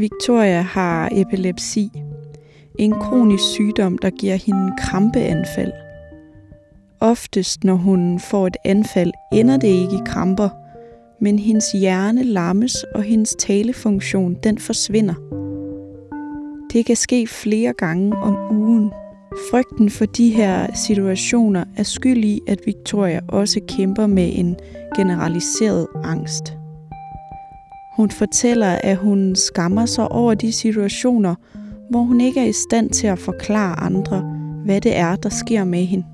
Victoria har epilepsi. En kronisk sygdom, der giver hende krampeanfald. Oftest, når hun får et anfald, ender det ikke i kramper, men hendes hjerne lammes, og hendes talefunktion den forsvinder. Det kan ske flere gange om ugen. Frygten for de her situationer er skyld i, at Victoria også kæmper med en generaliseret angst. Hun fortæller, at hun skammer sig over de situationer, hvor hun ikke er i stand til at forklare andre, hvad det er, der sker med hende.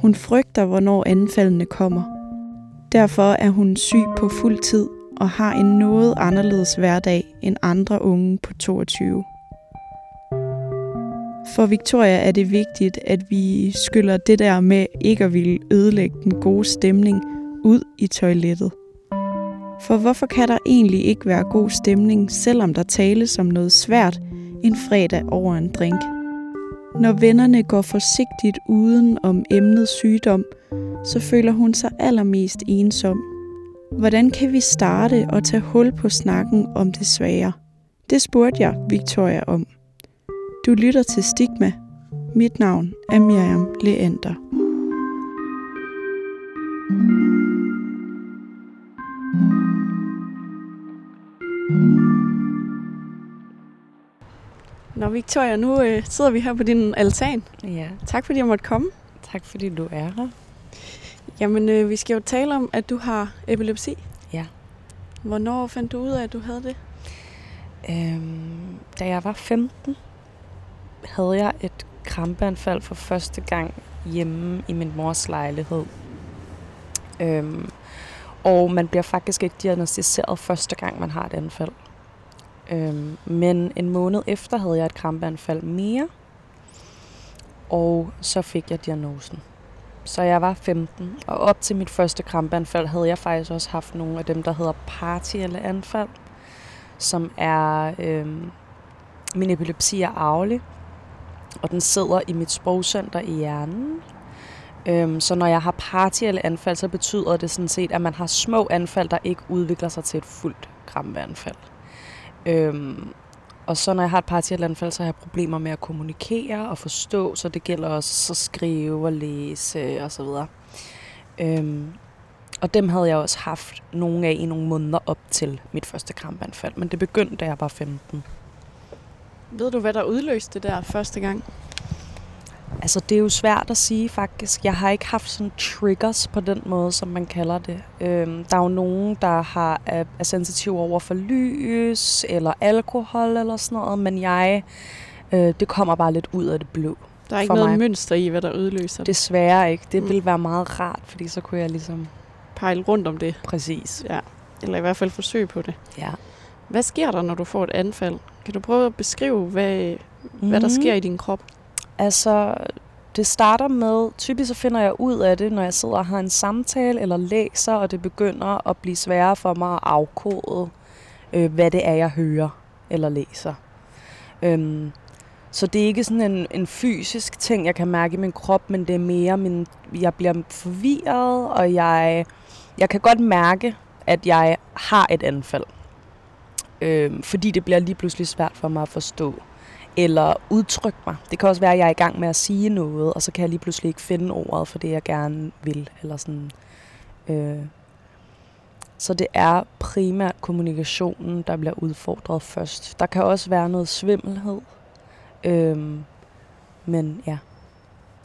Hun frygter, hvornår anfaldene kommer. Derfor er hun syg på fuld tid og har en noget anderledes hverdag end andre unge på 22. For Victoria er det vigtigt, at vi skylder det der med ikke at ville ødelægge den gode stemning ud i toilettet. For hvorfor kan der egentlig ikke være god stemning, selvom der tales om noget svært en fredag over en drink? Når vennerne går forsigtigt uden om emnet sygdom, så føler hun sig allermest ensom. Hvordan kan vi starte og tage hul på snakken om det svære? Det spurgte jeg Victoria om. Du lytter til Stigma. Mit navn er Miriam Leander. Nå Victoria, nu øh, sidder vi her på din altan. Ja, Tak fordi jeg måtte komme. tak fordi du er her. Jamen, øh, vi skal jo tale om, at du har epilepsi. Ja. Hvornår fandt du ud af, at du havde det? Øhm, da jeg var 15, havde jeg et krampeanfald for første gang hjemme i min mors lejlighed. Øhm, og man bliver faktisk ikke diagnostiseret første gang, man har et anfald. Øhm, men en måned efter havde jeg et krampeanfald mere, og så fik jeg diagnosen. Så jeg var 15, og op til mit første krampeanfald havde jeg faktisk også haft nogle af dem, der hedder partielle anfald, som er, øhm, min epilepsi er arvelig, og den sidder i mit sprogcenter i hjernen. Øhm, så når jeg har partielle anfald, så betyder det sådan set, at man har små anfald, der ikke udvikler sig til et fuldt krampeanfald. Øhm, og så når jeg har et partielt anfald, så har jeg problemer med at kommunikere og forstå, så det gælder også at skrive og læse og så videre. Øhm, og dem havde jeg også haft nogle af i nogle måneder op til mit første krampeanfald, men det begyndte, da jeg var 15. Ved du, hvad der udløste det der første gang? Altså, det er jo svært at sige faktisk. Jeg har ikke haft sådan triggers på den måde, som man kalder det. Øhm, der er jo nogen, der har, er, er sensitive over for lys eller alkohol eller sådan noget, men jeg, øh, det kommer bare lidt ud af det blå. Der er ikke noget mig. mønster i, hvad der udløser det. Desværre ikke. Det Mm. ville være meget rart, fordi så kunne jeg ligesom Pejle rundt om det. præcis. Ja. Eller i hvert fald forsøge på det. Ja. Hvad sker der, når du får et anfald? Kan du prøve at beskrive, hvad, hvad der Mhm. sker i din krop? Altså, det starter med, typisk så finder jeg ud af det, når jeg sidder og har en samtale eller læser, og det begynder at blive sværere for mig at afkode, øh, hvad det er, jeg hører eller læser. Øhm, så det er ikke sådan en, en fysisk ting, jeg kan mærke i min krop, men det er mere, min, jeg bliver forvirret, og jeg, jeg kan godt mærke, at jeg har et anfald. Øhm, fordi det bliver lige pludselig svært for mig at forstå eller udtrykke mig. Det kan også være, at jeg er i gang med at sige noget, og så kan jeg lige pludselig ikke finde ordet for det, jeg gerne vil. Eller sådan. Øh. Så det er primært kommunikationen, der bliver udfordret først. Der kan også være noget svimmelhed. Øh. Men ja,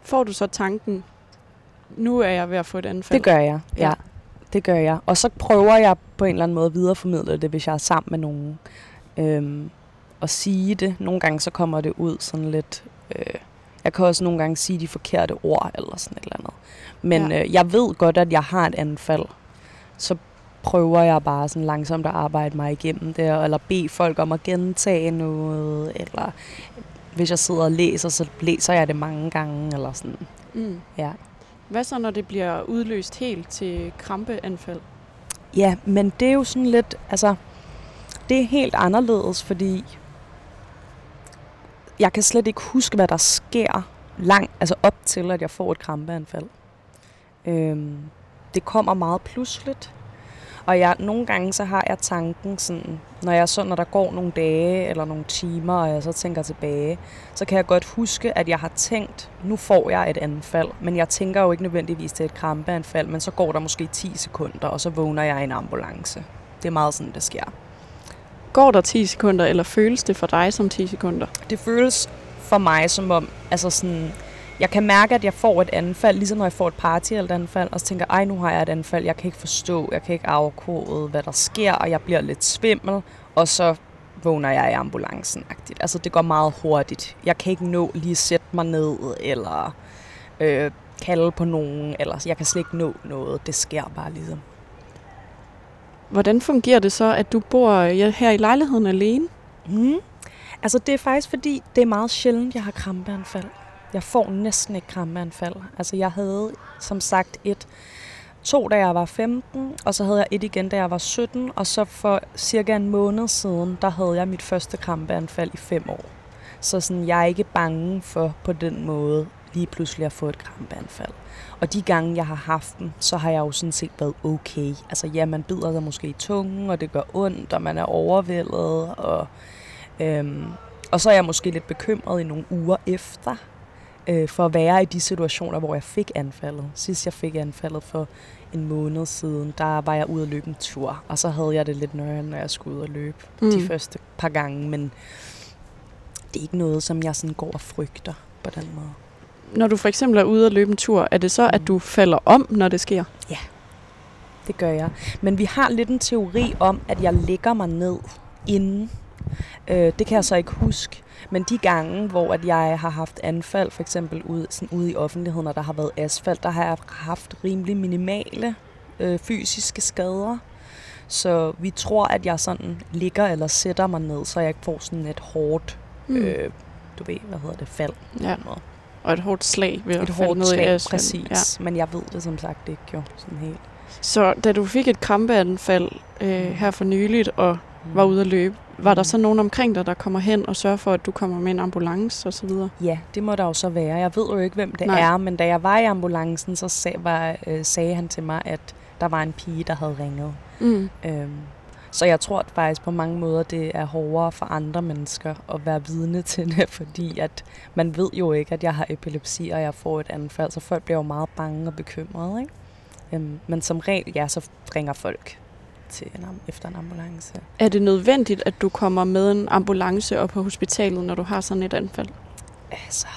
Får du så tanken, nu er jeg ved at få et anfald? det gør jeg. Ja. Ja. Det gør jeg. Og så prøver jeg på en eller anden måde at videreformidle det, hvis jeg er sammen med nogen. Øhm, at sige det. Nogle gange så kommer det ud sådan lidt... Øh, jeg kan også nogle gange sige de forkerte ord eller sådan et eller andet. Men Ja. øh, jeg ved godt, at jeg har et anfald. Så prøver jeg bare sådan langsomt at arbejde mig igennem det, eller bede folk om at gentage noget, eller hvis jeg sidder og læser, så læser jeg det mange gange, eller sådan. Mm. Ja. Hvad så, når det bliver udløst helt til krampeanfald? Ja, men det er jo sådan lidt, altså, det er helt anderledes, fordi jeg kan slet ikke huske, hvad der sker langt, altså op til, at jeg får et krampeanfald. Øhm, det kommer meget pludseligt. Og jeg, nogle gange så har jeg tanken sådan, når jeg så, når der går nogle dage eller nogle timer, og jeg så tænker tilbage, så kan jeg godt huske, at jeg har tænkt, nu får jeg et anfald, men jeg tænker jo ikke nødvendigvis til et krampeanfald, men så går der måske 10 sekunder, og så vågner jeg i en ambulance. Det er meget sådan, det sker. Går der 10 sekunder, eller føles det for dig som 10 sekunder? Det føles for mig som om, altså sådan, jeg kan mærke, at jeg får et anfald, ligesom når jeg får et party eller et anfald, og så tænker ej, nu har jeg et anfald, jeg kan ikke forstå, jeg kan ikke afkode, hvad der sker, og jeg bliver lidt svimmel, og så vågner jeg i ambulancen. -agtigt. Altså, det går meget hurtigt. Jeg kan ikke nå lige at sætte mig ned, eller øh, kalde på nogen, eller jeg kan slet ikke nå noget. Det sker bare ligesom. Hvordan fungerer det så, at du bor her i lejligheden alene? Mm. Altså, det er faktisk fordi, det er meget sjældent, jeg har krampeanfald. Jeg får næsten ikke krampeanfald. Altså, jeg havde som sagt et to, da jeg var 15, og så havde jeg et igen, da jeg var 17, og så for cirka en måned siden, der havde jeg mit første krampeanfald i fem år. Så sådan, jeg er ikke bange for på den måde lige pludselig at få et krampeanfald. Og de gange, jeg har haft dem, så har jeg jo sådan set været okay. Altså ja, man bider sig måske i tungen, og det gør ondt, og man er overvældet, og, øhm, og så er jeg måske lidt bekymret i nogle uger efter, øh, for at være i de situationer, hvor jeg fik anfaldet. Sidst jeg fik anfaldet for en måned siden, der var jeg ude at løbe en tur, og så havde jeg det lidt nøje, når jeg skulle ud og løbe mm. de første par gange, men det er ikke noget, som jeg sådan går og frygter på den måde. Når du for eksempel er ude og løbe en tur, er det så, at mm. du falder om, når det sker? Ja, det gør jeg. Men vi har lidt en teori om, at jeg lægger mig ned inden. Øh, det kan jeg så ikke huske. Men de gange, hvor at jeg har haft anfald, for eksempel ude, sådan ude i offentligheden, og der har været asfalt, der har jeg haft rimelig minimale øh, fysiske skader. Så vi tror, at jeg sådan ligger eller sætter mig ned, så jeg ikke får sådan et hårdt, mm. øh, du ved, hvad hedder det, fald. Ja. Og et hårdt slag ved et at hårdt ned slag, i præcis. Ja. Men jeg ved det som sagt ikke jo, sådan helt. Så da du fik et krampeanfald øh, her for nyligt og mm. var ude at løbe, var der så nogen omkring dig, der kommer hen og sørger for, at du kommer med en ambulance osv.? Ja, det må der jo så være. Jeg ved jo ikke, hvem det Nej. er, men da jeg var i ambulancen, så sag, var, øh, sagde han til mig, at der var en pige, der havde ringet. Mm. Øhm, så jeg tror at faktisk på mange måder, det er hårdere for andre mennesker at være vidne til det, fordi at man ved jo ikke, at jeg har epilepsi, og jeg får et anfald, så folk bliver jo meget bange og bekymrede. Ikke? Øhm, men som regel, ja, så ringer folk til en, efter en ambulance. Er det nødvendigt, at du kommer med en ambulance op på hospitalet, når du har sådan et anfald? Altså,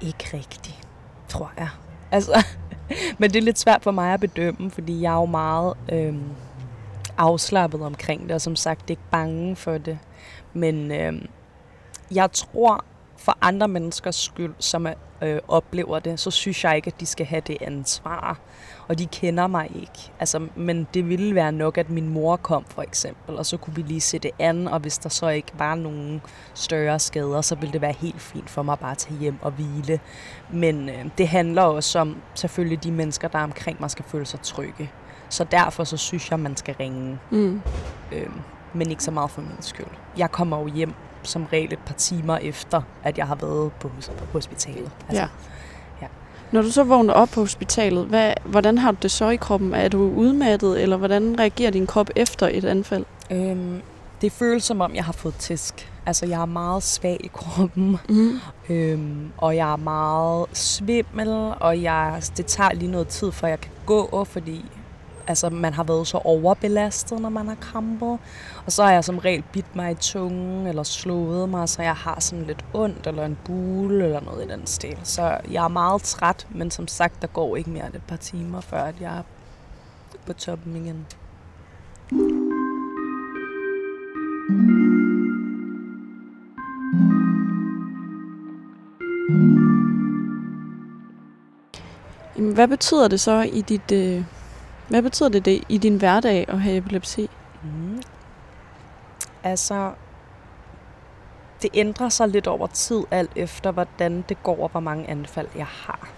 ikke rigtigt, tror jeg. Altså, men det er lidt svært for mig at bedømme, fordi jeg er jo meget øhm, afslappet omkring det, og som sagt ikke bange for det. Men øh, jeg tror, for andre menneskers skyld, som øh, oplever det, så synes jeg ikke, at de skal have det ansvar. Og de kender mig ikke. Altså, men det ville være nok, at min mor kom for eksempel, og så kunne vi lige se det an, og hvis der så ikke var nogen større skader, så ville det være helt fint for mig bare at tage hjem og hvile. Men øh, det handler også om, selvfølgelig de mennesker, der er omkring mig, skal føle sig trygge. Så derfor så synes jeg, man skal ringe. Mm. Øh, men ikke så meget for min skyld. Jeg kommer jo hjem som regel et par timer efter, at jeg har været på, på hospitalet. Altså, ja. ja. Når du så vågner op på hospitalet, hvad, hvordan har du det så i kroppen? Er du udmattet, eller hvordan reagerer din krop efter et anfald? Øhm, det føles som om, jeg har fået tisk. Altså, jeg er meget svag i kroppen, mm. øhm, og jeg er meget svimmel, og jeg, det tager lige noget tid, før jeg kan gå, fordi altså, man har været så overbelastet, når man har krampet. Og så har jeg som regel bidt mig i tungen, eller slået mig, så jeg har sådan lidt ondt, eller en bule, eller noget i den stil. Så jeg er meget træt, men som sagt, der går ikke mere end et par timer, før at jeg er på toppen igen. hvad betyder det så i dit øh, hvad betyder det, det i din hverdag at have epilepsi? Mm. Altså, det ændrer sig lidt over tid, alt efter hvordan det går, og hvor mange anfald jeg har.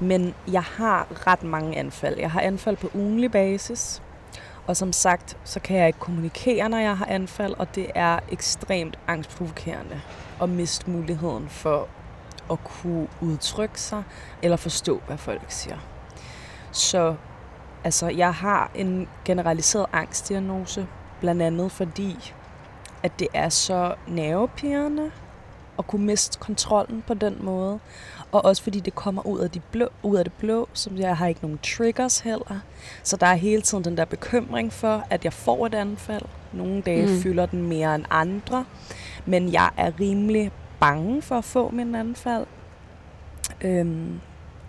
Men jeg har ret mange anfald. Jeg har anfald på ugenlig basis, og som sagt, så kan jeg ikke kommunikere, når jeg har anfald, og det er ekstremt angstprovokerende at miste muligheden for at kunne udtrykke sig eller forstå, hvad folk siger. Så Altså, jeg har en generaliseret angstdiagnose, blandt andet fordi, at det er så nervepirrende at kunne miste kontrollen på den måde. Og også fordi det kommer ud af, de blå, ud af det blå, som jeg har ikke nogen triggers heller. Så der er hele tiden den der bekymring for, at jeg får et anfald. Nogle dage mm. fylder den mere end andre. Men jeg er rimelig bange for at få min anfald. Øhm,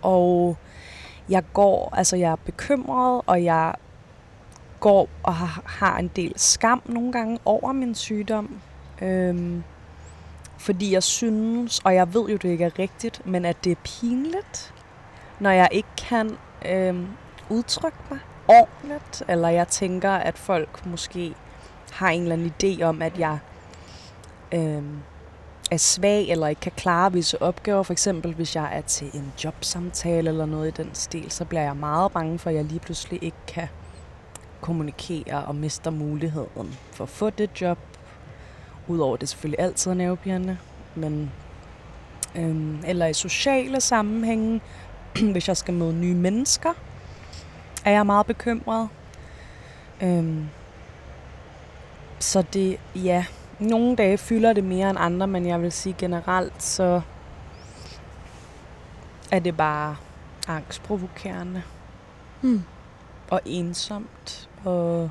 og jeg går, altså jeg er bekymret, og jeg går og har, har en del skam nogle gange over min sygdom. Øhm, fordi jeg synes, og jeg ved jo, det ikke er rigtigt, men at det er pinligt, når jeg ikke kan øhm, udtrykke mig ordentligt, eller jeg tænker, at folk måske har en eller anden idé om, at jeg øhm, er svag eller ikke kan klare visse opgaver. For eksempel hvis jeg er til en jobsamtale eller noget i den stil, så bliver jeg meget bange for, at jeg lige pludselig ikke kan kommunikere og mister muligheden for at få det job. Udover det selvfølgelig altid er nervepirrende, men øhm, eller i sociale sammenhænge, hvis jeg skal møde nye mennesker, er jeg meget bekymret. Øhm, så det, ja, nogle dage fylder det mere end andre, men jeg vil sige generelt, så er det bare angstprovokerende. Mm. Og ensomt og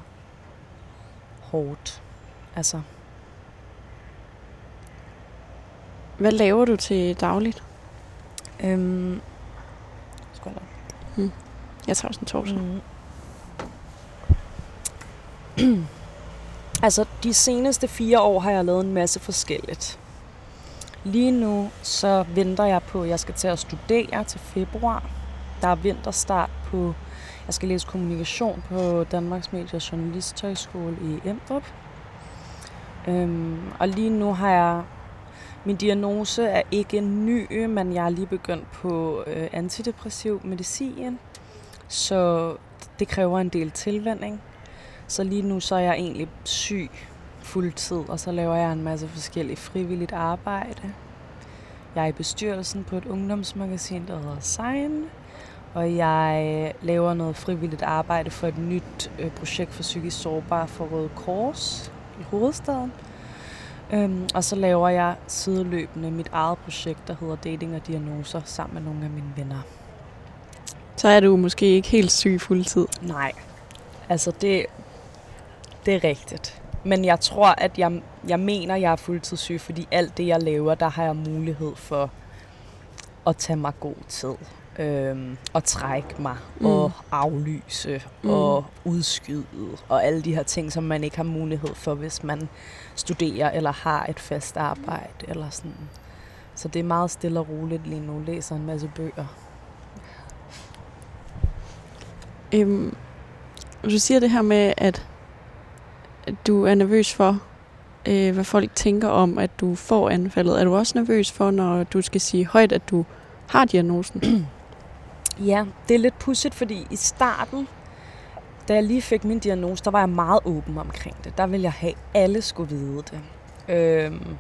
hårdt. Altså. Hvad laver du til dagligt? Øhm, skål da. Mm. Jeg tager også en torsdag. Mm. altså, de seneste fire år har jeg lavet en masse forskelligt. Lige nu så venter jeg på, at jeg skal til at studere til februar. Der er vinterstart på, jeg skal læse kommunikation på Danmarks Medier Journalisthøjskole i Emdrup. Øhm, og lige nu har jeg, min diagnose er ikke ny, men jeg er lige begyndt på øh, antidepressiv medicin. Så det kræver en del tilvænding. Så lige nu så er jeg egentlig syg fuldtid, og så laver jeg en masse forskellige frivilligt arbejde. Jeg er i bestyrelsen på et ungdomsmagasin, der hedder Sign, og jeg laver noget frivilligt arbejde for et nyt øh, projekt for psykisk sårbare for Røde Kors i hovedstaden. Øhm, og så laver jeg sideløbende mit eget projekt, der hedder Dating og Diagnoser, sammen med nogle af mine venner. Så er du måske ikke helt syg fuldtid. Nej, altså det, det er rigtigt. Men jeg tror, at jeg, jeg mener, at jeg er fuldtidssyg, fordi alt det, jeg laver, der har jeg mulighed for at tage mig god tid. Øhm, og trække mig, mm. og aflyse, mm. og udskyde, og alle de her ting, som man ikke har mulighed for, hvis man studerer, eller har et fast arbejde, eller sådan. Så det er meget stille og roligt lige nu. Læser en masse bøger. Øhm, du siger det her med, at du er nervøs for, øh, hvad folk tænker om, at du får anfaldet. Er du også nervøs for, når du skal sige højt, at du har diagnosen? ja, det er lidt pudsigt, fordi i starten, da jeg lige fik min diagnose, der var jeg meget åben omkring det. Der ville jeg have, alle skulle vide det. Øhm,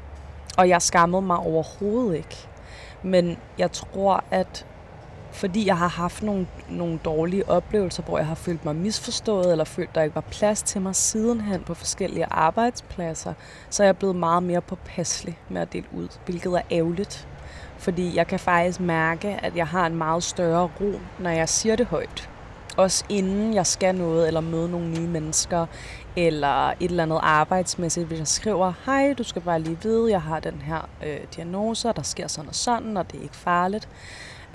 og jeg skammede mig overhovedet ikke. Men jeg tror, at fordi jeg har haft nogle, nogle dårlige oplevelser, hvor jeg har følt mig misforstået, eller følt, der ikke var plads til mig sidenhen på forskellige arbejdspladser, så er jeg blevet meget mere påpasselig med at dele ud, hvilket er ærgerligt. Fordi jeg kan faktisk mærke, at jeg har en meget større ro, når jeg siger det højt. Også inden jeg skal noget, eller møde nogle nye mennesker, eller et eller andet arbejdsmæssigt, hvis jeg skriver, hej, du skal bare lige vide, jeg har den her øh, diagnose, og der sker sådan og sådan, og det er ikke farligt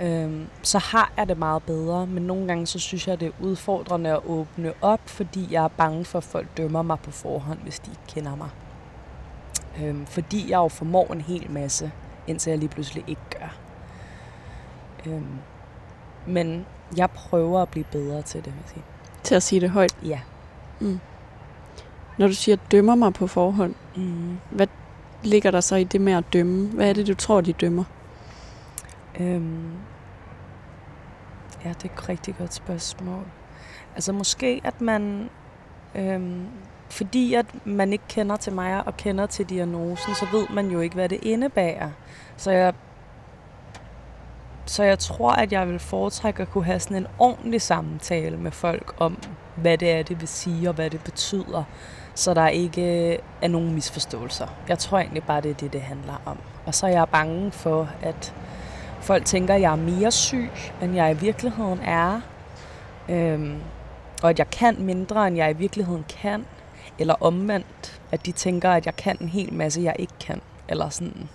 øhm, så har jeg det meget bedre. Men nogle gange så synes jeg, det er udfordrende at åbne op, fordi jeg er bange for, at folk dømmer mig på forhånd, hvis de ikke kender mig. Øhm, fordi jeg jo formår en hel masse, indtil jeg lige pludselig ikke gør. Øhm, men jeg prøver at blive bedre til det, vil jeg sige. Til at sige det højt? Ja. Mm. Når du siger, dømmer mig på forhånd, mm. hvad ligger der så i det med at dømme? Hvad er det, du tror, de dømmer? Øhm, ja, det er et rigtig godt spørgsmål. Altså måske, at man... Øhm, fordi at man ikke kender til mig og kender til diagnosen, så ved man jo ikke, hvad det indebærer. Så jeg så jeg tror, at jeg vil foretrække at kunne have sådan en ordentlig samtale med folk om, hvad det er, det vil sige, og hvad det betyder, så der ikke øh, er nogen misforståelser. Jeg tror egentlig bare, det er det, det handler om. Og så er jeg bange for, at folk tænker, at jeg er mere syg, end jeg i virkeligheden er. Øhm, og at jeg kan mindre, end jeg i virkeligheden kan. Eller omvendt, at de tænker, at jeg kan en hel masse, jeg ikke kan. Eller sådan.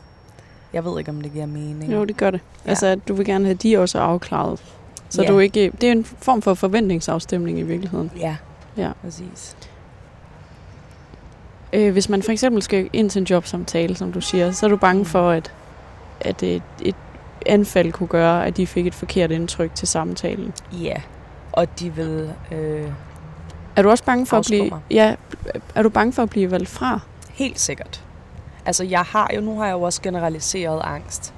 Jeg ved ikke, om det giver mening. Jo, det gør det. Ja. Altså, at du vil gerne have de også afklaret. Så Ja. du ikke... Det er en form for forventningsafstemning i virkeligheden. Ja, Ja. præcis. Øh, hvis man for eksempel skal ind til en jobsamtale, som du siger, så er du bange Mm. for, at, at et, et anfald kunne gøre, at de fik et forkert indtryk til samtalen. Ja, og de vil... Øh, Er du også bange for at blive... mig. Ja, er du bange for at blive valgt fra? Helt sikkert. Altså, jeg har jo, nu har jeg jo også generaliseret angst.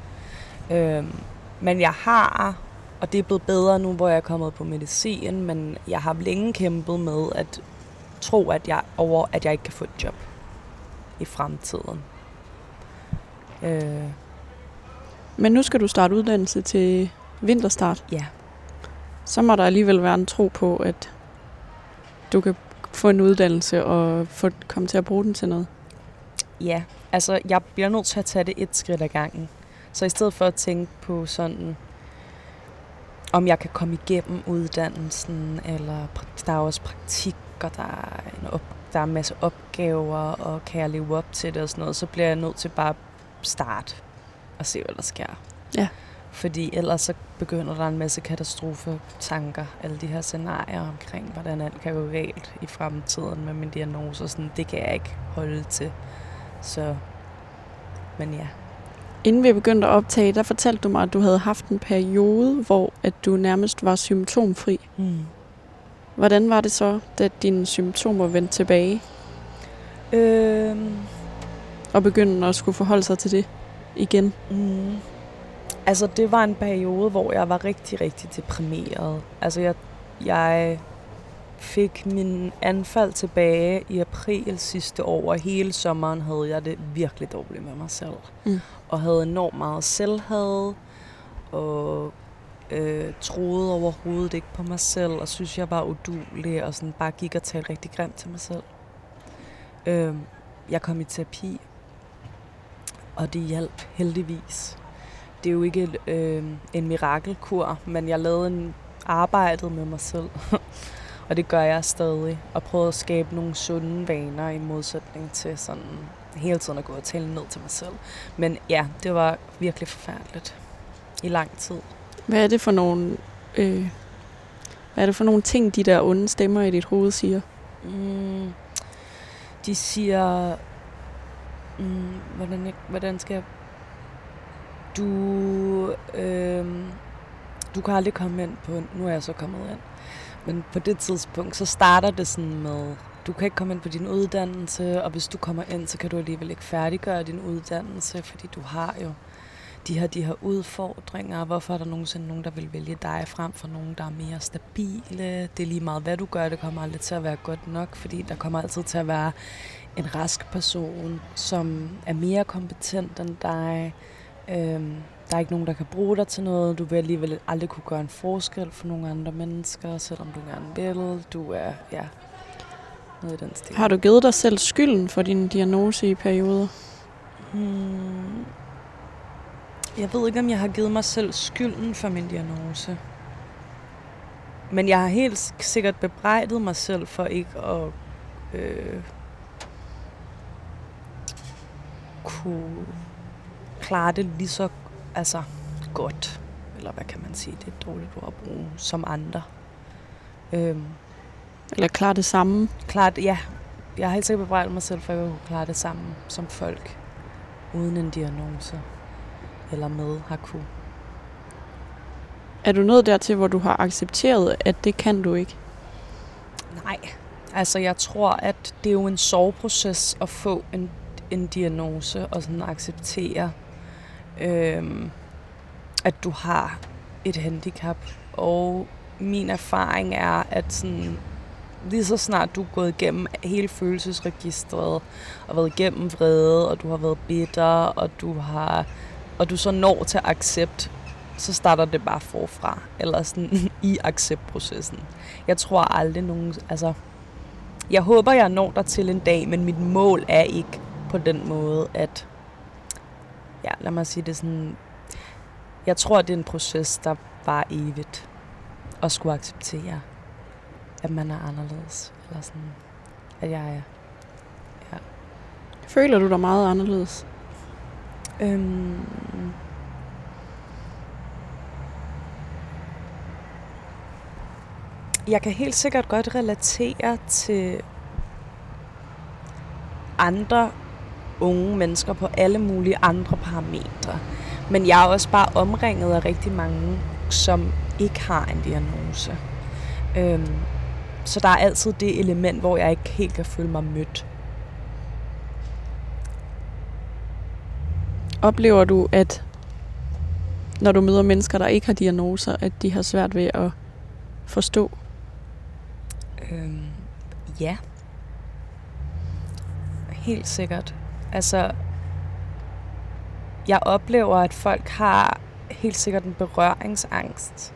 Øhm, men jeg har, og det er blevet bedre nu, hvor jeg er kommet på medicin, men jeg har længe kæmpet med at tro, at jeg, over, at jeg ikke kan få et job i fremtiden. Øh, Men nu skal du starte uddannelse til vinterstart. ja, Så må der alligevel være en tro på, at du kan få en uddannelse og få, komme til at bruge den til noget. ja. Altså, jeg bliver nødt til at tage det et skridt ad gangen. Så i stedet for at tænke på sådan, om jeg kan komme igennem uddannelsen, eller der er også praktik, og der er, en op, der er en masse opgaver, og kan jeg leve op til det og sådan noget, så bliver jeg nødt til bare at starte og se, hvad der sker. Ja. Fordi ellers så begynder der en masse katastrofetanker, alle de her scenarier omkring, hvordan alt kan gå galt i fremtiden med min diagnose. Sådan, det kan jeg ikke holde til. Så, men ja. Inden vi begyndte at optage, der fortalte du mig, at du havde haft en periode, hvor at du nærmest var symptomfri. Mm. Hvordan var det så, da dine symptomer vendte tilbage, Øhm, og begyndte at skulle forholde sig til det igen? Mm. Altså, det var en periode, hvor jeg var rigtig, rigtig deprimeret. Altså, jeg, jeg fik min anfald tilbage i april sidste år, og hele sommeren havde jeg det virkelig dårligt med mig selv. Mm. Og havde enormt meget selvhad, og øh, troede overhovedet ikke på mig selv, og synes, jeg var udulig, og sådan bare gik og talte rigtig grimt til mig selv. Øh, jeg kom i terapi, og det hjalp heldigvis. Det er jo ikke øh, en mirakelkur, men jeg lavede en arbejdet med mig selv. og det gør jeg stadig. Og prøvede at skabe nogle sunde vaner i modsætning til sådan hele tiden at gå og tale ned til mig selv. Men ja, det var virkelig forfærdeligt i lang tid. Hvad er det for nogle, øh, hvad er det for nogle ting, de der onde stemmer i dit hoved siger? Mm, de siger, mm, hvordan, jeg, hvordan skal jeg... Du, øh, du kan aldrig komme ind på... Nu er jeg så kommet ind. Men på det tidspunkt, så starter det sådan med, du kan ikke komme ind på din uddannelse, og hvis du kommer ind, så kan du alligevel ikke færdiggøre din uddannelse, fordi du har jo de her, de her udfordringer. Hvorfor er der nogensinde nogen, der vil vælge dig frem for nogen, der er mere stabile? Det er lige meget, hvad du gør. Det kommer aldrig til at være godt nok, fordi der kommer altid til at være en rask person, som er mere kompetent end dig. Øhm, der er ikke nogen, der kan bruge dig til noget. Du vil alligevel aldrig kunne gøre en forskel for nogle andre mennesker, selvom du gerne vil. Du er, ja, noget i den stil. Har du givet dig selv skylden for din diagnose i perioder? Hmm. Jeg ved ikke, om jeg har givet mig selv skylden for min diagnose. Men jeg har helt sikkert bebrejdet mig selv for ikke at øh, kunne klare det lige så altså, godt. Eller hvad kan man sige? Det er et dårligt ord at bruge. Som andre. Øhm, Eller klar det samme? klart, ja. Jeg har helt sikkert bebrejdet mig selv for, at jeg kunne klare det samme som folk. Uden en diagnose. Eller med har kunne. Er du nået dertil, hvor du har accepteret, at det kan du ikke? Nej. Altså, jeg tror, at det er jo en soveproces at få en, en diagnose og sådan acceptere, øhm, at du har et handicap. Og min erfaring er, at sådan, lige så snart du er gået igennem hele følelsesregistret, og været igennem vrede, og du har været bitter, og du har og du så når til accept, så starter det bare forfra, eller sådan i acceptprocessen. Jeg tror aldrig nogen, altså, jeg håber, jeg når der til en dag, men mit mål er ikke på den måde, at, ja, lad mig sige det sådan, jeg tror, det er en proces, der var evigt, at skulle acceptere, at man er anderledes, eller sådan, at jeg er, ja. Føler du dig meget anderledes? Øhm, jeg kan helt sikkert godt relatere til andre unge mennesker på alle mulige andre parametre. Men jeg er også bare omringet af rigtig mange, som ikke har en diagnose. Øhm, så der er altid det element, hvor jeg ikke helt kan føle mig mødt. Oplever du, at når du møder mennesker, der ikke har diagnoser, at de har svært ved at forstå? Øhm, ja. Helt sikkert. Altså, jeg oplever, at folk har helt sikkert en berøringsangst.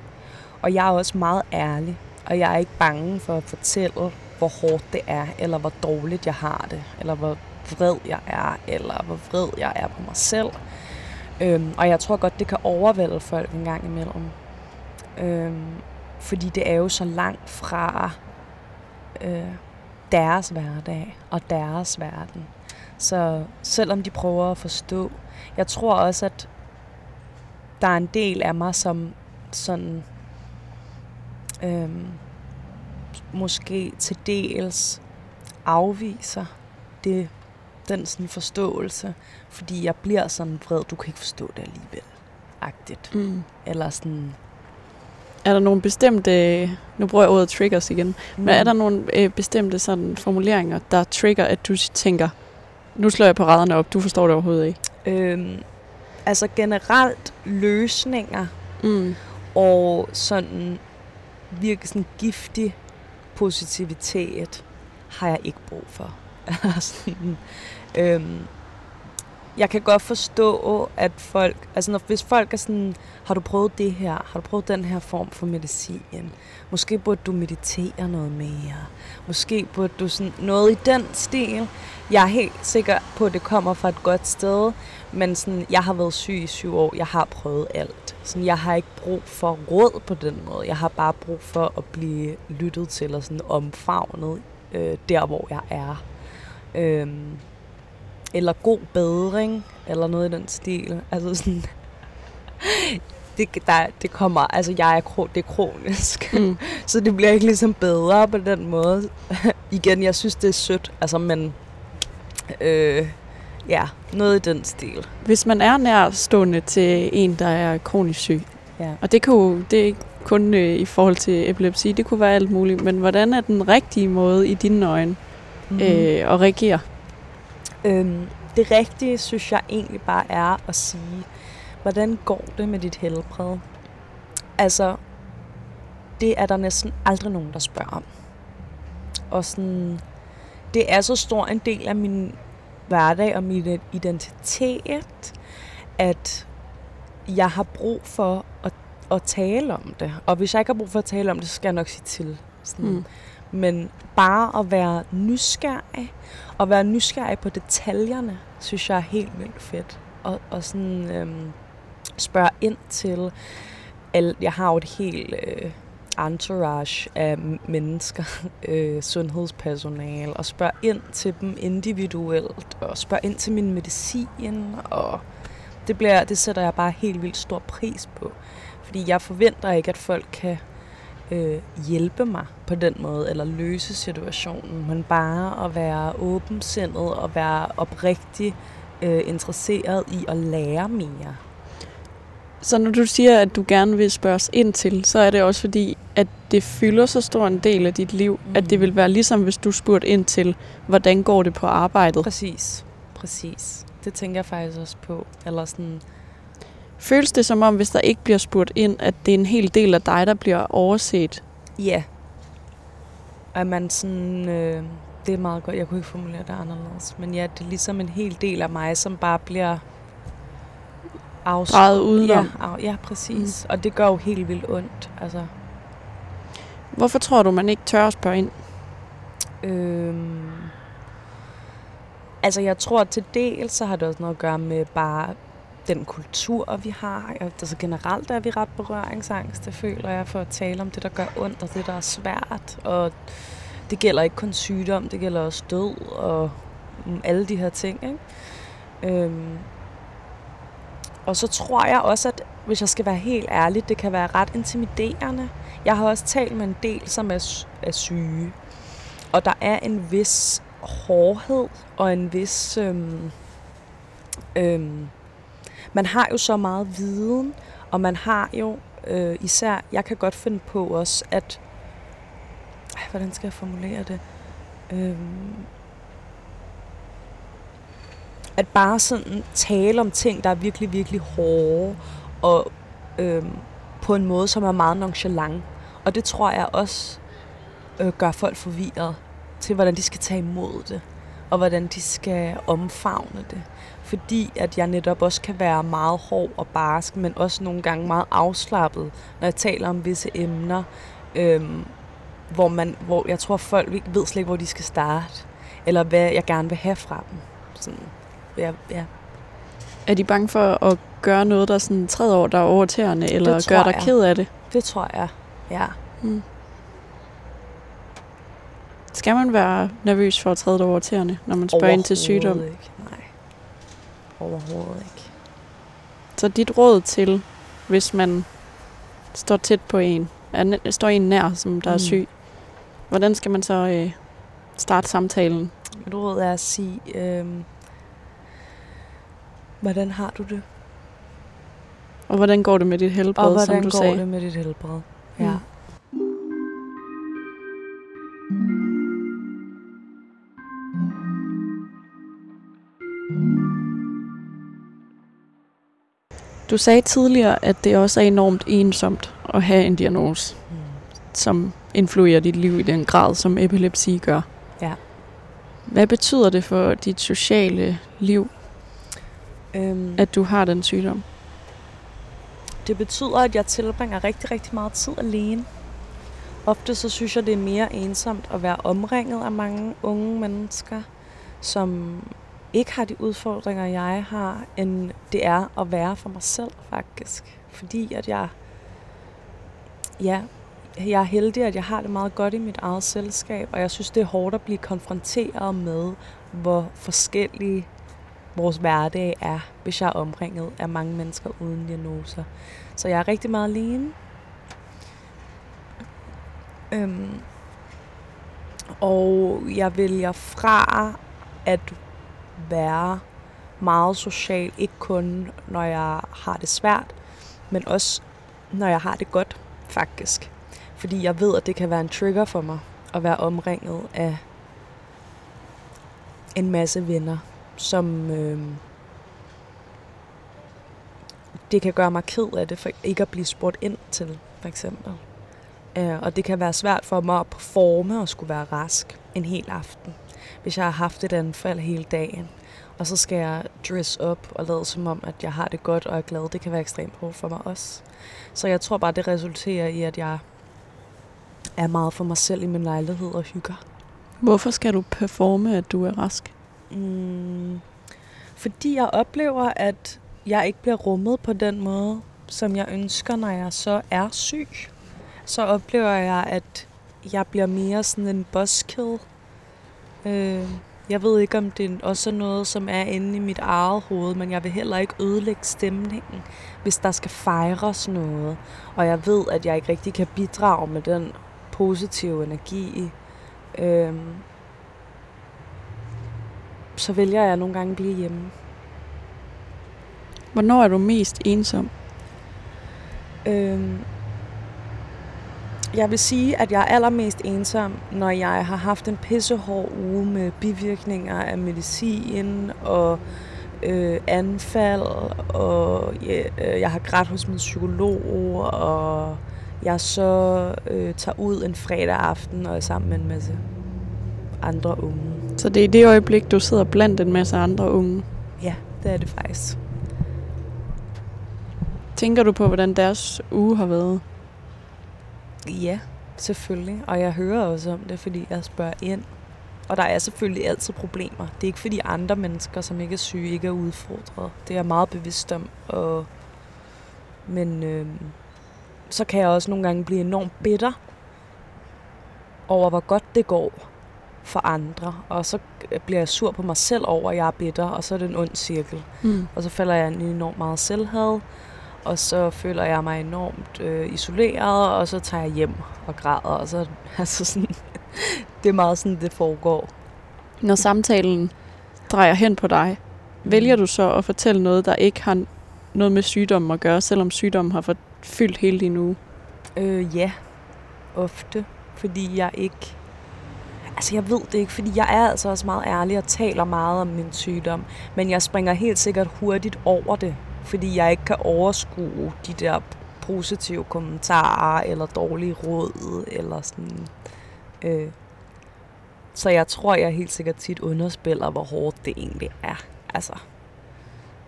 Og jeg er også meget ærlig. Og jeg er ikke bange for at fortælle, hvor hårdt det er, eller hvor dårligt jeg har det, eller hvor vred jeg er, eller hvor vred jeg er på mig selv. Øhm, og jeg tror godt, det kan overvælde folk en gang imellem. Øhm, fordi det er jo så langt fra øh, deres hverdag og deres verden. Så selvom de prøver at forstå, jeg tror også, at der er en del af mig, som sådan øhm, måske til dels afviser det, den sådan forståelse, fordi jeg bliver sådan vred, du kan ikke forstå det alligevel, agtigt. Mm. Eller sådan, Er der nogle bestemte, nu bruger jeg ordet triggers igen, mm. men er der nogle øh, bestemte sådan formuleringer, der trigger, at du tænker, nu slår jeg paraderne op, du forstår det overhovedet ikke? øhm, altså generelt løsninger Mm. og sådan virkelig sådan giftig positivitet har jeg ikke brug for. øhm, jeg kan godt forstå, at folk, altså når, hvis folk er sådan, har du prøvet det her, har du prøvet den her form for medicin, måske burde du meditere noget mere, måske burde du sådan noget i den stil. Jeg er helt sikker på, at det kommer fra et godt sted, men sådan, jeg har været syg i syv år, jeg har prøvet alt. Sådan, jeg har ikke brug for råd på den måde, jeg har bare brug for at blive lyttet til og sådan omfavnet øh, der, hvor jeg er. Øhm, eller god bedring, eller noget i den stil. Altså sådan, det, der, det kommer, altså jeg er, kro, det er kronisk, Mm. så det bliver ikke ligesom bedre på den måde. Igen, jeg synes, det er sødt, altså, men øh, ja, noget i den stil. Hvis man er nærstående til en, der er kronisk syg, Ja. og det, jo, det er ikke kun øh, i forhold til epilepsi, det kunne være alt muligt, men hvordan er den rigtige måde i dine øjne Mm-hmm. øh, at reagere? Øhm, det rigtige, synes jeg egentlig bare er at sige, hvordan går det med dit helbred? Altså, det er der næsten aldrig nogen, der spørger om. Og sådan, det er så stor en del af min hverdag og min identitet, at jeg har brug for at, at tale om det. Og hvis jeg ikke har brug for at tale om det, så skal jeg nok sige til. Sådan. Mm. Men bare at være nysgerrig, og være nysgerrig på detaljerne, synes jeg er helt vildt fedt. Og, og sådan øhm, spørge ind til, al, jeg har jo et helt øh, entourage af mennesker, øh, sundhedspersonale, og spørge ind til dem individuelt, og spørge ind til min medicin, og det, bliver, det sætter jeg bare helt vildt stor pris på. Fordi jeg forventer ikke, at folk kan øh, hjælpe mig på den måde, eller løse situationen, men bare at være åbensindet og være oprigtig øh, interesseret i at lære mere. Så når du siger, at du gerne vil spørges ind til, så er det også fordi, at det fylder så stor en del af dit liv, mm. at det vil være ligesom, hvis du spurgte ind til, hvordan går det på arbejdet. Præcis, præcis. Det tænker jeg faktisk også på. Eller sådan, Føles det som om, hvis der ikke bliver spurgt ind, at det er en hel del af dig, der bliver overset? ja. At man sådan, øh, det er meget godt, jeg kunne ikke formulere det anderledes. Men ja, det er ligesom en hel del af mig, som bare bliver afs- Drejet udenom. Ja, af, ja, præcis. Mm. Og det gør jo helt vildt ondt. Altså, Hvorfor tror du, man ikke tør at spørge ind? øhm, altså, jeg tror til del, så har det også noget at gøre med bare den kultur, vi har. Altså generelt er vi ret berøringsangste, føler jeg, for at tale om det, der gør ondt, og det, der er svært. Og det gælder ikke kun sygdom, det gælder også død og mm, alle de her ting. Ikke? Øhm, og så tror jeg også, at hvis jeg skal være helt ærlig, det kan være ret intimiderende. Jeg har også talt med en del, som er, er syge. Og der er en vis hårdhed og en vis... Øhm, øhm, man har jo så meget viden, og man har jo øh, især... Jeg kan godt finde på også, at... øh, hvordan skal jeg formulere det? øh, at bare sådan tale om ting, der er virkelig, virkelig hårde, og øh, på en måde, som er meget nonchalant. Og det tror jeg også øh, gør folk forvirret til, hvordan de skal tage imod det, og hvordan de skal omfavne det. Fordi at jeg netop også kan være meget hård og barsk, men også nogle gange meget afslappet, når jeg taler om visse emner, øhm, hvor, man, hvor jeg tror, folk ikke ved slet ikke, hvor de skal starte, eller hvad jeg gerne vil have fra dem. Sådan, ja, ja. Er de bange for at gøre noget, der sådan træder over dig over tæerne, eller gør dig jeg. ked af det? Det tror jeg, ja. Hmm. Skal man være nervøs for at træde dig over tæerne, når man spørger ind til sygdom? Ikke. Nej, overhovedet ikke. Så dit råd til, hvis man står tæt på en, er, står en nær, som der mm. er syg, hvordan skal man så øh, starte samtalen? Mit råd er at sige, øhm, hvordan har du det? Og hvordan går det med dit helbred, og hvordan som du går sagde? det med dit helbred? Du sagde tidligere, at det også er enormt ensomt at have en diagnose, Mm. som influerer dit liv i den grad, som epilepsi gør. Ja. Hvad betyder det for dit sociale liv, Øhm, at du har den sygdom? Det betyder, at jeg tilbringer rigtig, rigtig meget tid alene. Ofte så synes jeg, det er mere ensomt at være omringet af mange unge mennesker, som ikke har de udfordringer, jeg har, end det er at være for mig selv, faktisk. Fordi at jeg, ja, jeg er heldig, at jeg har det meget godt i mit eget selskab, og jeg synes, det er hårdt at blive konfronteret med, hvor forskellige vores hverdag er, hvis jeg er omringet af mange mennesker uden diagnoser. Så jeg er rigtig meget alene. Øhm, og jeg vælger fra at være meget social, ikke kun når jeg har det svært, men også når jeg har det godt, faktisk. Fordi jeg ved, at det kan være en trigger for mig at være omringet af en masse venner, som øh, det kan gøre mig ked af det, for ikke at blive spurgt ind til, for eksempel. Øh, og det kan være svært for mig at performe og skulle være rask en hel aften, hvis jeg har haft et anfald hele dagen. Og så skal jeg dress up og lade som om, at jeg har det godt og er glad. Det kan være ekstremt hårdt for mig også. Så jeg tror bare, det resulterer i, at jeg er meget for mig selv i min lejlighed og hygger. Hvorfor skal du performe, at du er rask? Mm, fordi jeg oplever, at jeg ikke bliver rummet på den måde, som jeg ønsker, når jeg så er syg. Så oplever jeg, at jeg bliver mere sådan en buzzkill. Øh, jeg ved ikke, om det også er noget, som er inde i mit eget hoved, men jeg vil heller ikke ødelægge stemningen, hvis der skal fejres noget. Og jeg ved, at jeg ikke rigtig kan bidrage med den positive energi. Øh, så vælger jeg nogle gange at blive hjemme. Hvornår er du mest ensom? Øhm, jeg vil sige, at jeg er allermest ensom, når jeg har haft en pissehård uge med bivirkninger af medicin og øh, anfald, og ja, øh, jeg har grædt hos min psykolog, og jeg så øh, tager ud en fredag aften og er sammen med en masse andre unge. Så det er i det øjeblik, du sidder blandt en masse andre unge. Ja, det er det faktisk. Tænker du på, hvordan deres uge har været? Ja, selvfølgelig. Og jeg hører også om det, fordi jeg spørger ind. Og der er selvfølgelig altid problemer. Det er ikke fordi andre mennesker, som ikke er syge, ikke er udfordret. Det er jeg meget bevidst om. Og men øh, så kan jeg også nogle gange blive enormt bitter over, hvor godt det går for andre. Og så bliver jeg sur på mig selv over, at jeg er bitter, og så er det en ond cirkel. Mm. Og så falder jeg i enormt meget selvhad, og så føler jeg mig enormt øh, isoleret, og så tager jeg hjem og græder, og så altså sådan, det er meget sådan, det foregår. Når samtalen drejer hen på dig, vælger du så at fortælle noget, der ikke har noget med sygdommen at gøre, selvom sygdommen har fyldt hele din uge? Øh, ja, ofte. Fordi jeg ikke... Altså, jeg ved det ikke, fordi jeg er altså også meget ærlig og taler meget om min sygdom. Men jeg springer helt sikkert hurtigt over det, fordi jeg ikke kan overskue de der positive kommentarer eller dårlige råd eller sådan. Øh. Så jeg tror, jeg helt sikkert tit underspiller, hvor hårdt det egentlig er. Altså,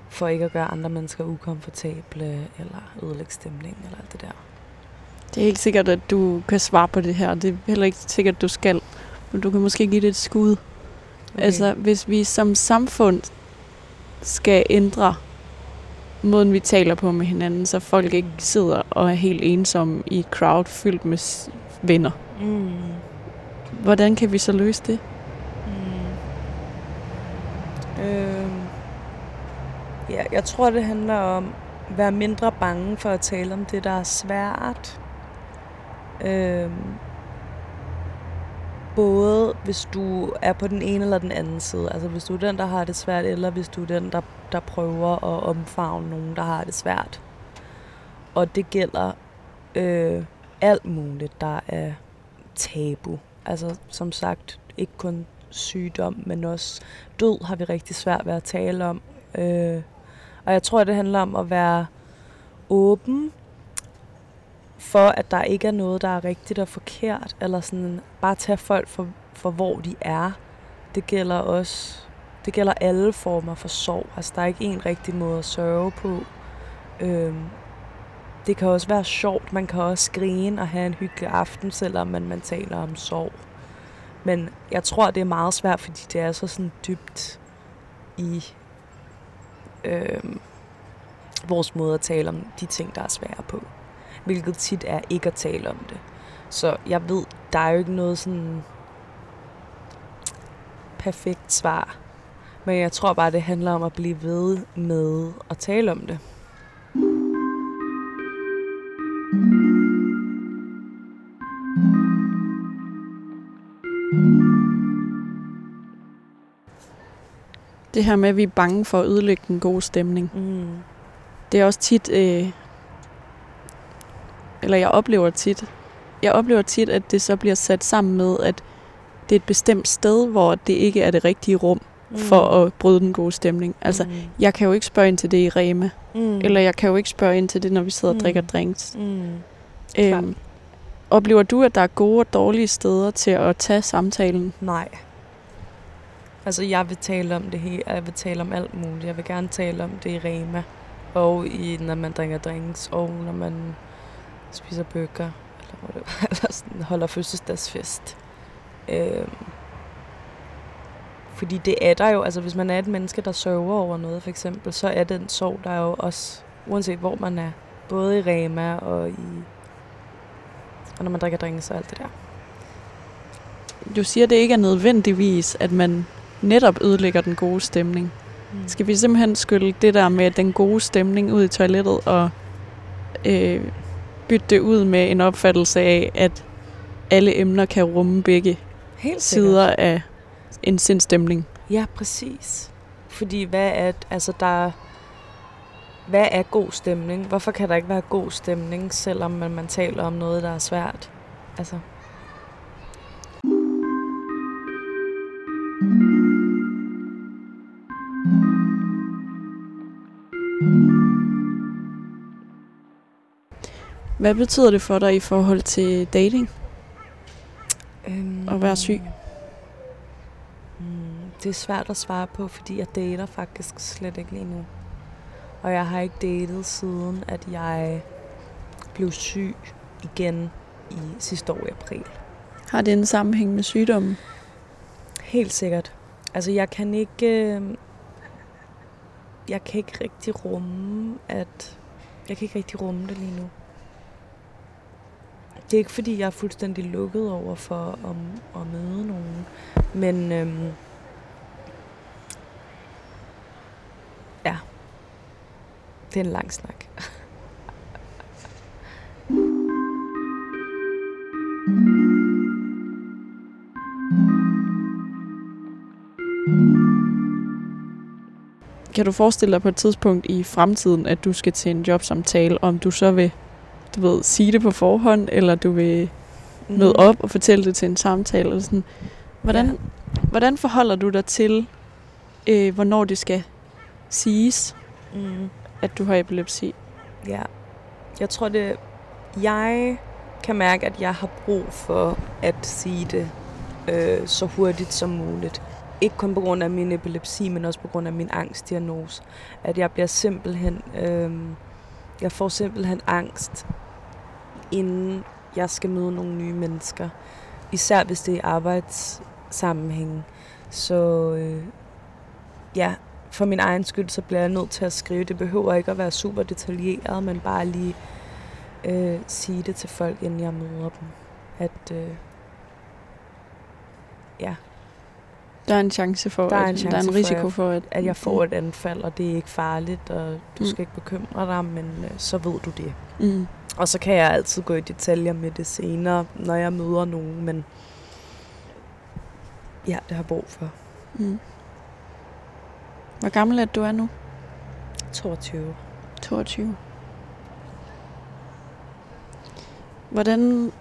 for ikke at gøre andre mennesker ukomfortable, eller ødelægge stemning, eller alt det der. Det er ikke sikkert, at du kan svare på det her. Det er heller ikke sikkert, at du skal. Men du kan måske give det et skud. Okay. Altså, hvis vi som samfund skal ændre måden, vi taler på med hinanden, så folk ikke sidder og er helt ensomme i crowd fyldt med venner. Mm. Hvordan kan vi så løse det? Mm. Øh. Ja, jeg tror, det handler om at være mindre bange for at tale om det, der er svært. Øhm, både hvis du er på den ene eller den anden side. Altså hvis du er den, der har det svært, eller hvis du er den, der, der prøver at omfavne nogen, der har det svært. Og det gælder øh, alt muligt, der er tabu. Altså som sagt, ikke kun sygdom, men også død har vi rigtig svært ved at tale om. Øh, og jeg tror, det handler om at være åben for, at der ikke er noget, der er rigtigt og forkert, eller sådan bare tage folk for, for hvor de er. Det gælder også, det gælder alle former for sorg. Altså, der er ikke en rigtig måde at sørge på. Øhm, det kan også være sjovt. Man kan også grine og have en hyggelig aften, selvom man, man taler om sorg. Men jeg tror, det er meget svært, fordi det er så sådan dybt i øhm, vores måde at tale om de ting, der er svære på. Hvilket tit er ikke at tale om det. Så jeg ved, der er jo ikke noget sådan perfekt svar. Men jeg tror bare, det handler om at blive ved med at tale om det. Det her med, at vi er bange for at ødelægge den gode stemning. Mm. Det er også tit, øh, eller jeg oplever tit, jeg oplever tit, at det så bliver sat sammen med, at det er et bestemt sted, hvor det ikke er det rigtige rum mm. for at bryde den gode stemning. Altså, mm. jeg kan jo ikke spørge ind til det i Rema, mm. eller jeg kan jo ikke spørge ind til det, når vi sidder og mm. drikker drinks. Mm. Øhm, oplever du, at der er gode og dårlige steder til at tage samtalen? Nej. Altså, jeg vil tale om det hele. Jeg vil tale om alt muligt. Jeg vil gerne tale om det i Rema. Og i, når man drikker drinks. Og når man spiser bøger. Eller, det, eller sådan, holder fødselsdagsfest. Øhm, fordi det er der jo, altså hvis man er et menneske, der sørger over noget for eksempel, så er den sorg der jo også, uanset hvor man er, både i Rema og i og når man drikker drinks og alt det der. Du siger, det ikke er nødvendigvis, at man netop ødelægger den gode stemning. Mm. Skal vi simpelthen skylde det der med den gode stemning ud i toilettet og øh, bytte det ud med en opfattelse af, at alle emner kan rumme begge Helt sider af en sindstemning? Ja, præcis. Fordi hvad er, altså der, hvad er god stemning? Hvorfor kan der ikke være god stemning, selvom man, man taler om noget, der er svært? Altså, Hvad betyder det for dig i forhold til dating? Øhm, at være syg? Mm, det er svært at svare på, fordi jeg dater faktisk slet ikke lige nu. Og jeg har ikke datet siden, at jeg blev syg igen i sidste år i april. Har det en sammenhæng med sygdommen? Helt sikkert. Altså, jeg kan ikke... Øh, jeg kan ikke rigtig rumme, at... Jeg kan ikke rigtig rumme det lige nu. Det er ikke, fordi jeg er fuldstændig lukket over for at, at møde nogen. Men øhm, ja, det er en lang snak. Kan du forestille dig på et tidspunkt i fremtiden, at du skal til en jobsamtale, om du så vil du ved, sige det på forhånd, eller du vil møde Mm. op og fortælle det til en samtale? Eller sådan. Hvordan, Ja. hvordan forholder du dig til, øh, hvornår det skal siges, Mm. at du har epilepsi? Ja. Jeg tror det... Jeg kan mærke, at jeg har brug for at sige det øh, så hurtigt som muligt. Ikke kun på grund af min epilepsi, men også på grund af min angstdiagnose. At jeg bliver simpelthen... Øh, jeg får simpelthen angst, inden jeg skal møde nogle nye mennesker. Især hvis det er i arbejdssammenhæng. Så øh, ja, for min egen skyld, så bliver jeg nødt til at skrive. Det behøver ikke at være super detaljeret, men bare lige øh, sige det til folk, inden jeg møder dem. At øh, ja, der er en chance for, Der er at, en der er chance en for, risiko at- for, at, at jeg får et anfald, og det er ikke farligt, og du Mm. skal ikke bekymre dig, men øh, så ved du det. Mm. Og så kan jeg altid gå i detaljer med det senere, når jeg møder nogen, men ja, det har jeg brug for. Mm. Hvor gammel er du er nu? 22. 22. Hvordan,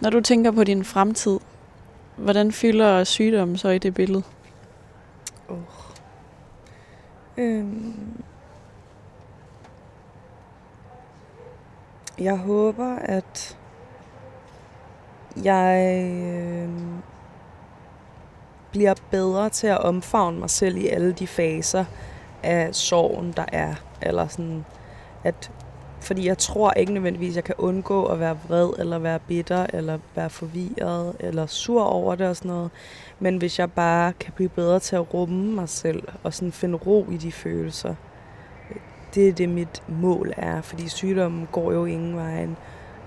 når du tænker på din fremtid, hvordan fylder sygdommen så i det billede? Oh. Øhm. Jeg håber, at jeg øhm, bliver bedre til at omfavne mig selv i alle de faser af sorgen, der er. Eller sådan, at, fordi jeg tror ikke nødvendigvis, at jeg kan undgå at være vred, eller være bitter, eller være forvirret, eller sur over det og sådan noget. Men hvis jeg bare kan blive bedre til at rumme mig selv, og sådan finde ro i de følelser, det er det, mit mål er. Fordi sygdommen går jo ingen vejen.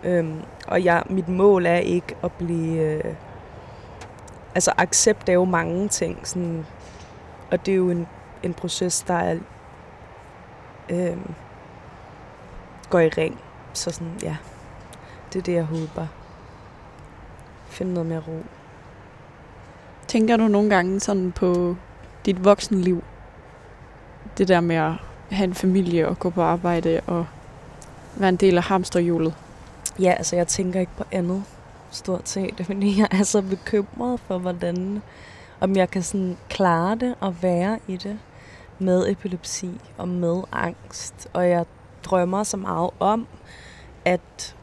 Øhm, og jeg, mit mål er ikke at blive... Øh, altså, accept er jo mange ting. Sådan, og det er jo en, en proces, der er, øh, går i ring. Så sådan, ja, det er det, jeg håber. Finde noget mere ro. Tænker du nogle gange sådan på dit voksenliv? Det der med at have en familie og gå på arbejde og være en del af hamsterhjulet. Ja, altså jeg tænker ikke på andet stort set, fordi jeg er så bekymret for, hvordan, om jeg kan sådan klare det og være i det med epilepsi og med angst. Og jeg drømmer så meget om at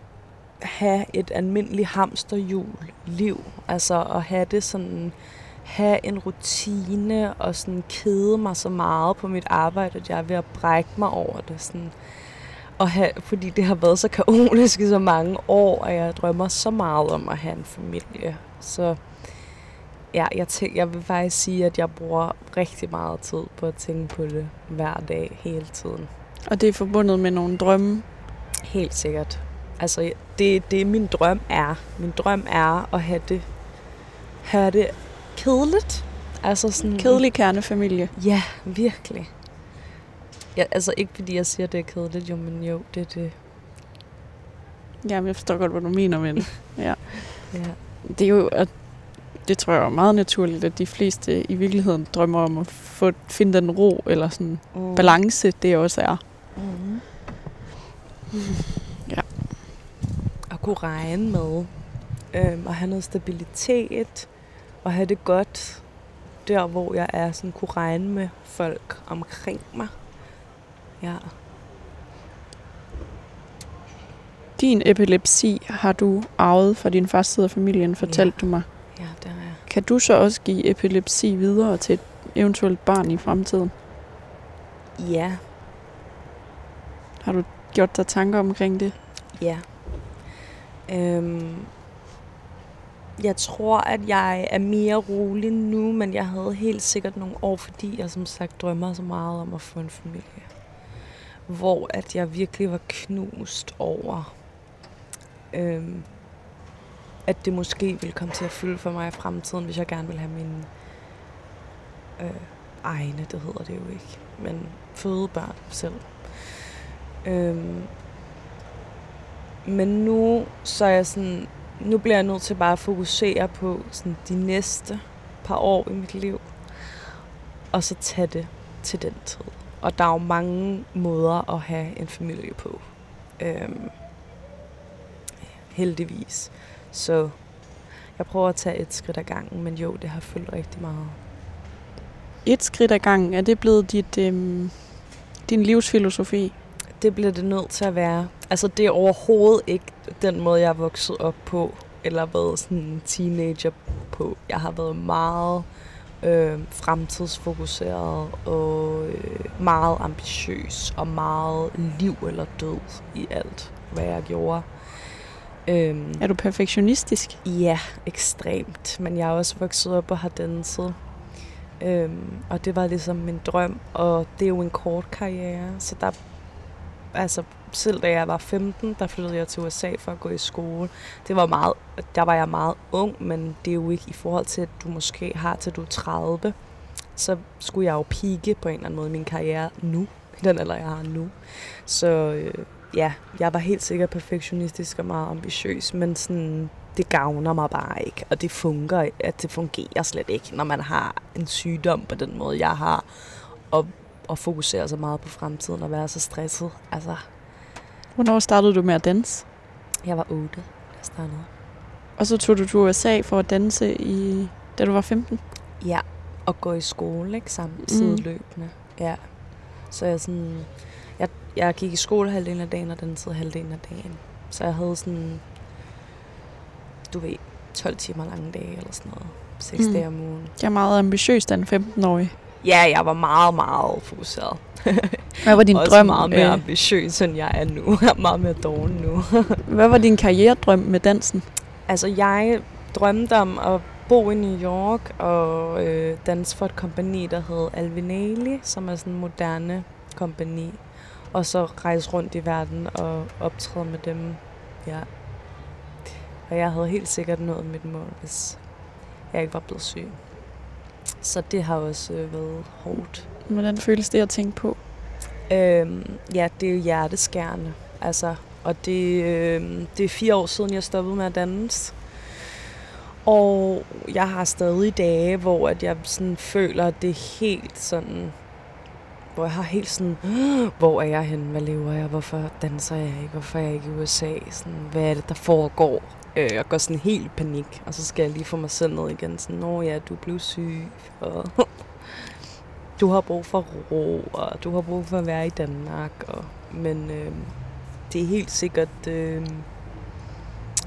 have et almindeligt hamsterhjul liv. Altså at have det sådan, have en rutine og sådan kede mig så meget på mit arbejde, at jeg er ved at brække mig over det. Sådan, og have, fordi det har været så kaotisk i så mange år, og jeg drømmer så meget om at have en familie. Så ja, jeg, tænker, jeg vil faktisk sige, at jeg bruger rigtig meget tid på at tænke på det hver dag, hele tiden. Og det er forbundet med nogle drømme. Helt sikkert. Altså, det, det min drøm er. Min drøm er at have det, have det kedeligt. Altså sådan... Kedelig kernefamilie. Ja, virkelig. Ja, altså ikke fordi jeg siger, at det er kedeligt, jo, men jo, det er det. Jamen, jeg forstår godt, hvad du mener, men Ja. det er jo, at det tror jeg er meget naturligt, at de fleste i virkeligheden drømmer om at få, finde den ro eller sådan Mm. balance, det også er. Mm. Ja. At kunne regne med. Øhm, at have noget stabilitet. Og have det godt der, hvor jeg er. Sådan kunne regne med folk omkring mig. Ja. Din epilepsi har du arvet fra din første side af familien, fortalte Ja. du mig. Ja, det er jeg. Kan du så også give epilepsi videre til et eventuelt barn i fremtiden? Ja, har du gjort dig tanker omkring det? ja. Øhm, jeg tror, at jeg er mere rolig nu, men jeg havde helt sikkert nogle år, fordi jeg som sagt drømmer så meget om at få en familie. Hvor at jeg virkelig var knust over, øhm, at det måske ville komme til at fylde for mig i fremtiden, hvis jeg gerne vil have min øh, egne, det hedder det jo ikke, men føde børn selv. Øhm, men nu så er jeg sådan, nu bliver jeg nødt til bare at fokusere på sådan, de næste par år i mit liv, og så tage det til den tid. Og der er jo mange måder at have en familie på. Øhm, heldigvis. Så jeg prøver at tage et skridt ad gangen, men jo, det har fyldt rigtig meget. Et skridt ad gangen, er det blevet dit, øhm, din livsfilosofi? Det bliver det nødt til at være. Altså, det er overhovedet ikke den måde, jeg er vokset op på, eller været sådan en teenager på. Jeg har været meget øh, fremtidsfokuseret og øh, meget ambitiøs og meget liv eller død i alt, hvad jeg gjorde. Øhm, Er du perfektionistisk? Ja, ekstremt. Men jeg er også vokset op og har danset. Øhm, og det var ligesom min drøm, og det er jo en kort karriere, så der, altså selv da jeg var 15, der flyttede jeg til USA for at gå i skole. Det var meget, der var jeg meget ung, men det er jo ikke i forhold til, at du måske har til du er 30. Så skulle jeg jo pike på en eller anden måde i min karriere nu, i den alder jeg har nu. Så øh, ja, jeg var helt sikkert perfektionistisk og meget ambitiøs, men sådan, det gavner mig bare ikke, og det fungerer, at det fungerer slet ikke, når man har en sygdom på den måde, jeg har, og, og fokuserer så meget på fremtiden og være så stresset. Altså, Hvornår startede du med at danse? jeg var 8, da jeg startede. Og så tog du til USA for at danse, i, da du var 15? Ja, og gå i skole, ikke? Sammen Mm. sideløbende. Ja. Så jeg sådan... Jeg, jeg gik i skole halvdelen af dagen, og den tid halvdelen af dagen. Så jeg havde sådan... Du ved, 12 timer lange dage eller sådan noget. 6 Mm. dage om ugen. Jeg er meget ambitiøs, da en 15-årig. Ja, jeg var meget, meget fokuseret. Hvad var din Også drøm? meget mere øh, ambitiøs, end jeg er nu. Jeg er meget mere doven nu. hvad var din karrieredrøm med dansen? Altså, jeg drømte om at bo i New York og øh, danse for et kompani, der hed Alvinelli, som er sådan en moderne kompani. Og så rejse rundt i verden og optræde med dem. Ja. Og jeg havde helt sikkert nået mit mål, hvis jeg ikke var blevet syg. Så det har også øh, været hårdt. Hvordan føles det at tænke på? Øhm, ja, det er jo hjerteskærende. Altså, og det, øh, det er fire år siden, jeg stoppede med at danse. Og jeg har stadig dage, hvor at jeg sådan føler, at det er helt sådan... Hvor jeg har helt sådan, hvor er jeg henne? Hvad lever jeg? Hvorfor danser jeg ikke? Hvorfor er jeg ikke i USA? Sådan, hvad er det, der foregår? Øh, jeg går sådan helt i panik, og så skal jeg lige få mig selv ned igen. Sådan, Nå ja, du blev syg, og du har brug for ro, og du har brug for at være i Danmark. Og, men øh, det er helt sikkert øh,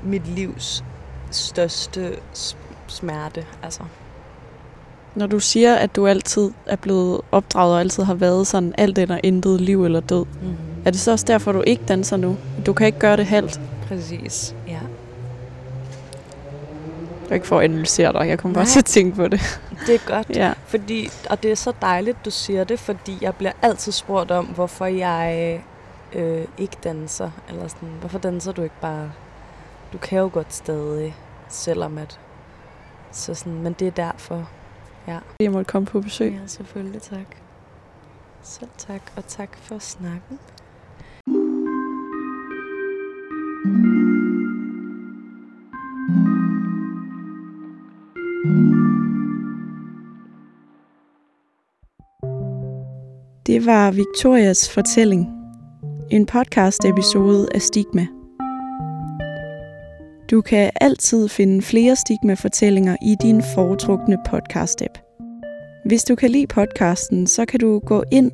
mit livs største smerte. Altså. Når du siger, at du altid er blevet opdraget og altid har været sådan alt eller intet liv eller død, Mm-hmm. er det så også derfor, du ikke danser nu? Du kan ikke gøre det halvt. Præcis, ja. Er ikke for at analysere dig, jeg kommer bare til at tænke på det. Det er godt. Ja. Fordi, og det er så dejligt, du siger det, fordi jeg bliver altid spurgt om, hvorfor jeg øh, ikke danser. Eller sådan, hvorfor danser du ikke bare? Du kan jo godt stadig, selvom at... Så sådan, men det er derfor. Jeg måtte komme på besøg. Ja, selvfølgelig tak. Selv tak, og tak for snakken. Det var Victorias fortælling. En podcast episode af Stigma. Du kan altid finde flere Stigma-fortællinger i din foretrukne podcast-app. Hvis du kan lide podcasten, så kan du gå ind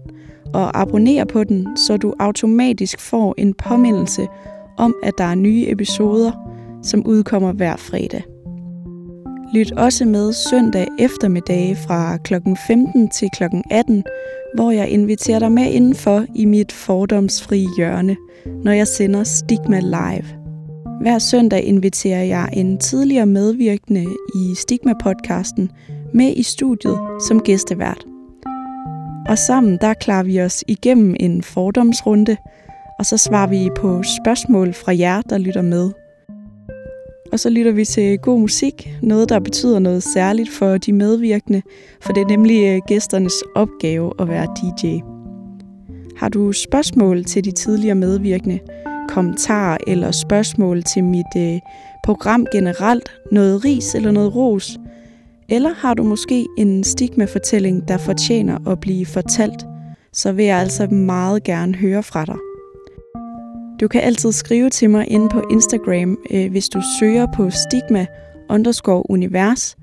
og abonnere på den, så du automatisk får en påmindelse om, at der er nye episoder, som udkommer hver fredag. Lyt også med søndag eftermiddag fra kl. 15 til kl. 18, hvor jeg inviterer dig med indenfor i mit fordomsfri hjørne, når jeg sender Stigma Live. Hver søndag inviterer jeg en tidligere medvirkende i Stigma-podcasten med i studiet som gæstevært. Og sammen der klarer vi os igennem en fordomsrunde, og så svarer vi på spørgsmål fra jer, der lytter med. Og så lytter vi til god musik, noget der betyder noget særligt for de medvirkende, for det er nemlig øh, gæsternes opgave at være DJ. Har du spørgsmål til de tidligere medvirkende, kommentarer eller spørgsmål til mit øh, program generelt, noget ris eller noget ros, eller har du måske en stigmafortælling, der fortjener at blive fortalt, så vil jeg altså meget gerne høre fra dig. Du kan altid skrive til mig inde på Instagram, øh, hvis du søger på stigma underscore univers.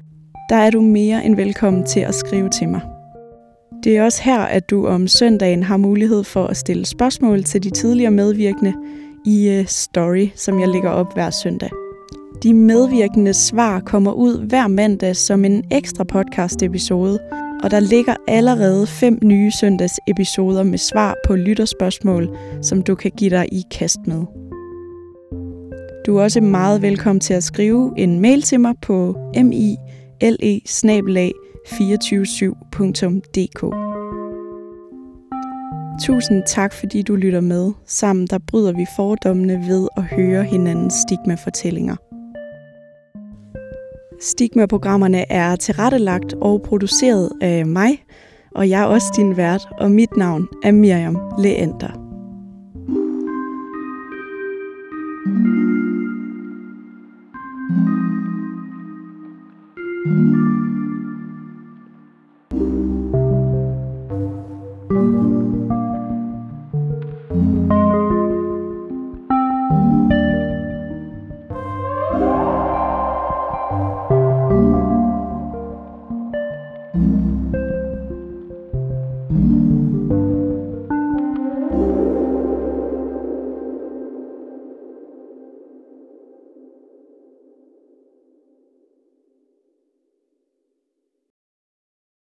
Der er du mere end velkommen til at skrive til mig. Det er også her, at du om søndagen har mulighed for at stille spørgsmål til de tidligere medvirkende i øh, Story, som jeg lægger op hver søndag. De medvirkende svar kommer ud hver mandag som en ekstra podcast episode, og der ligger allerede fem nye søndagsepisoder med svar på lytterspørgsmål, som du kan give dig i kast med. Du er også meget velkommen til at skrive en mail til mig på mile 247dk Tusind tak, fordi du lytter med. Sammen der bryder vi fordommene ved at høre hinandens stigmafortællinger. Stigma-programmerne er tilrettelagt og produceret af mig, og jeg er også din vært, og mit navn er Miriam Leander.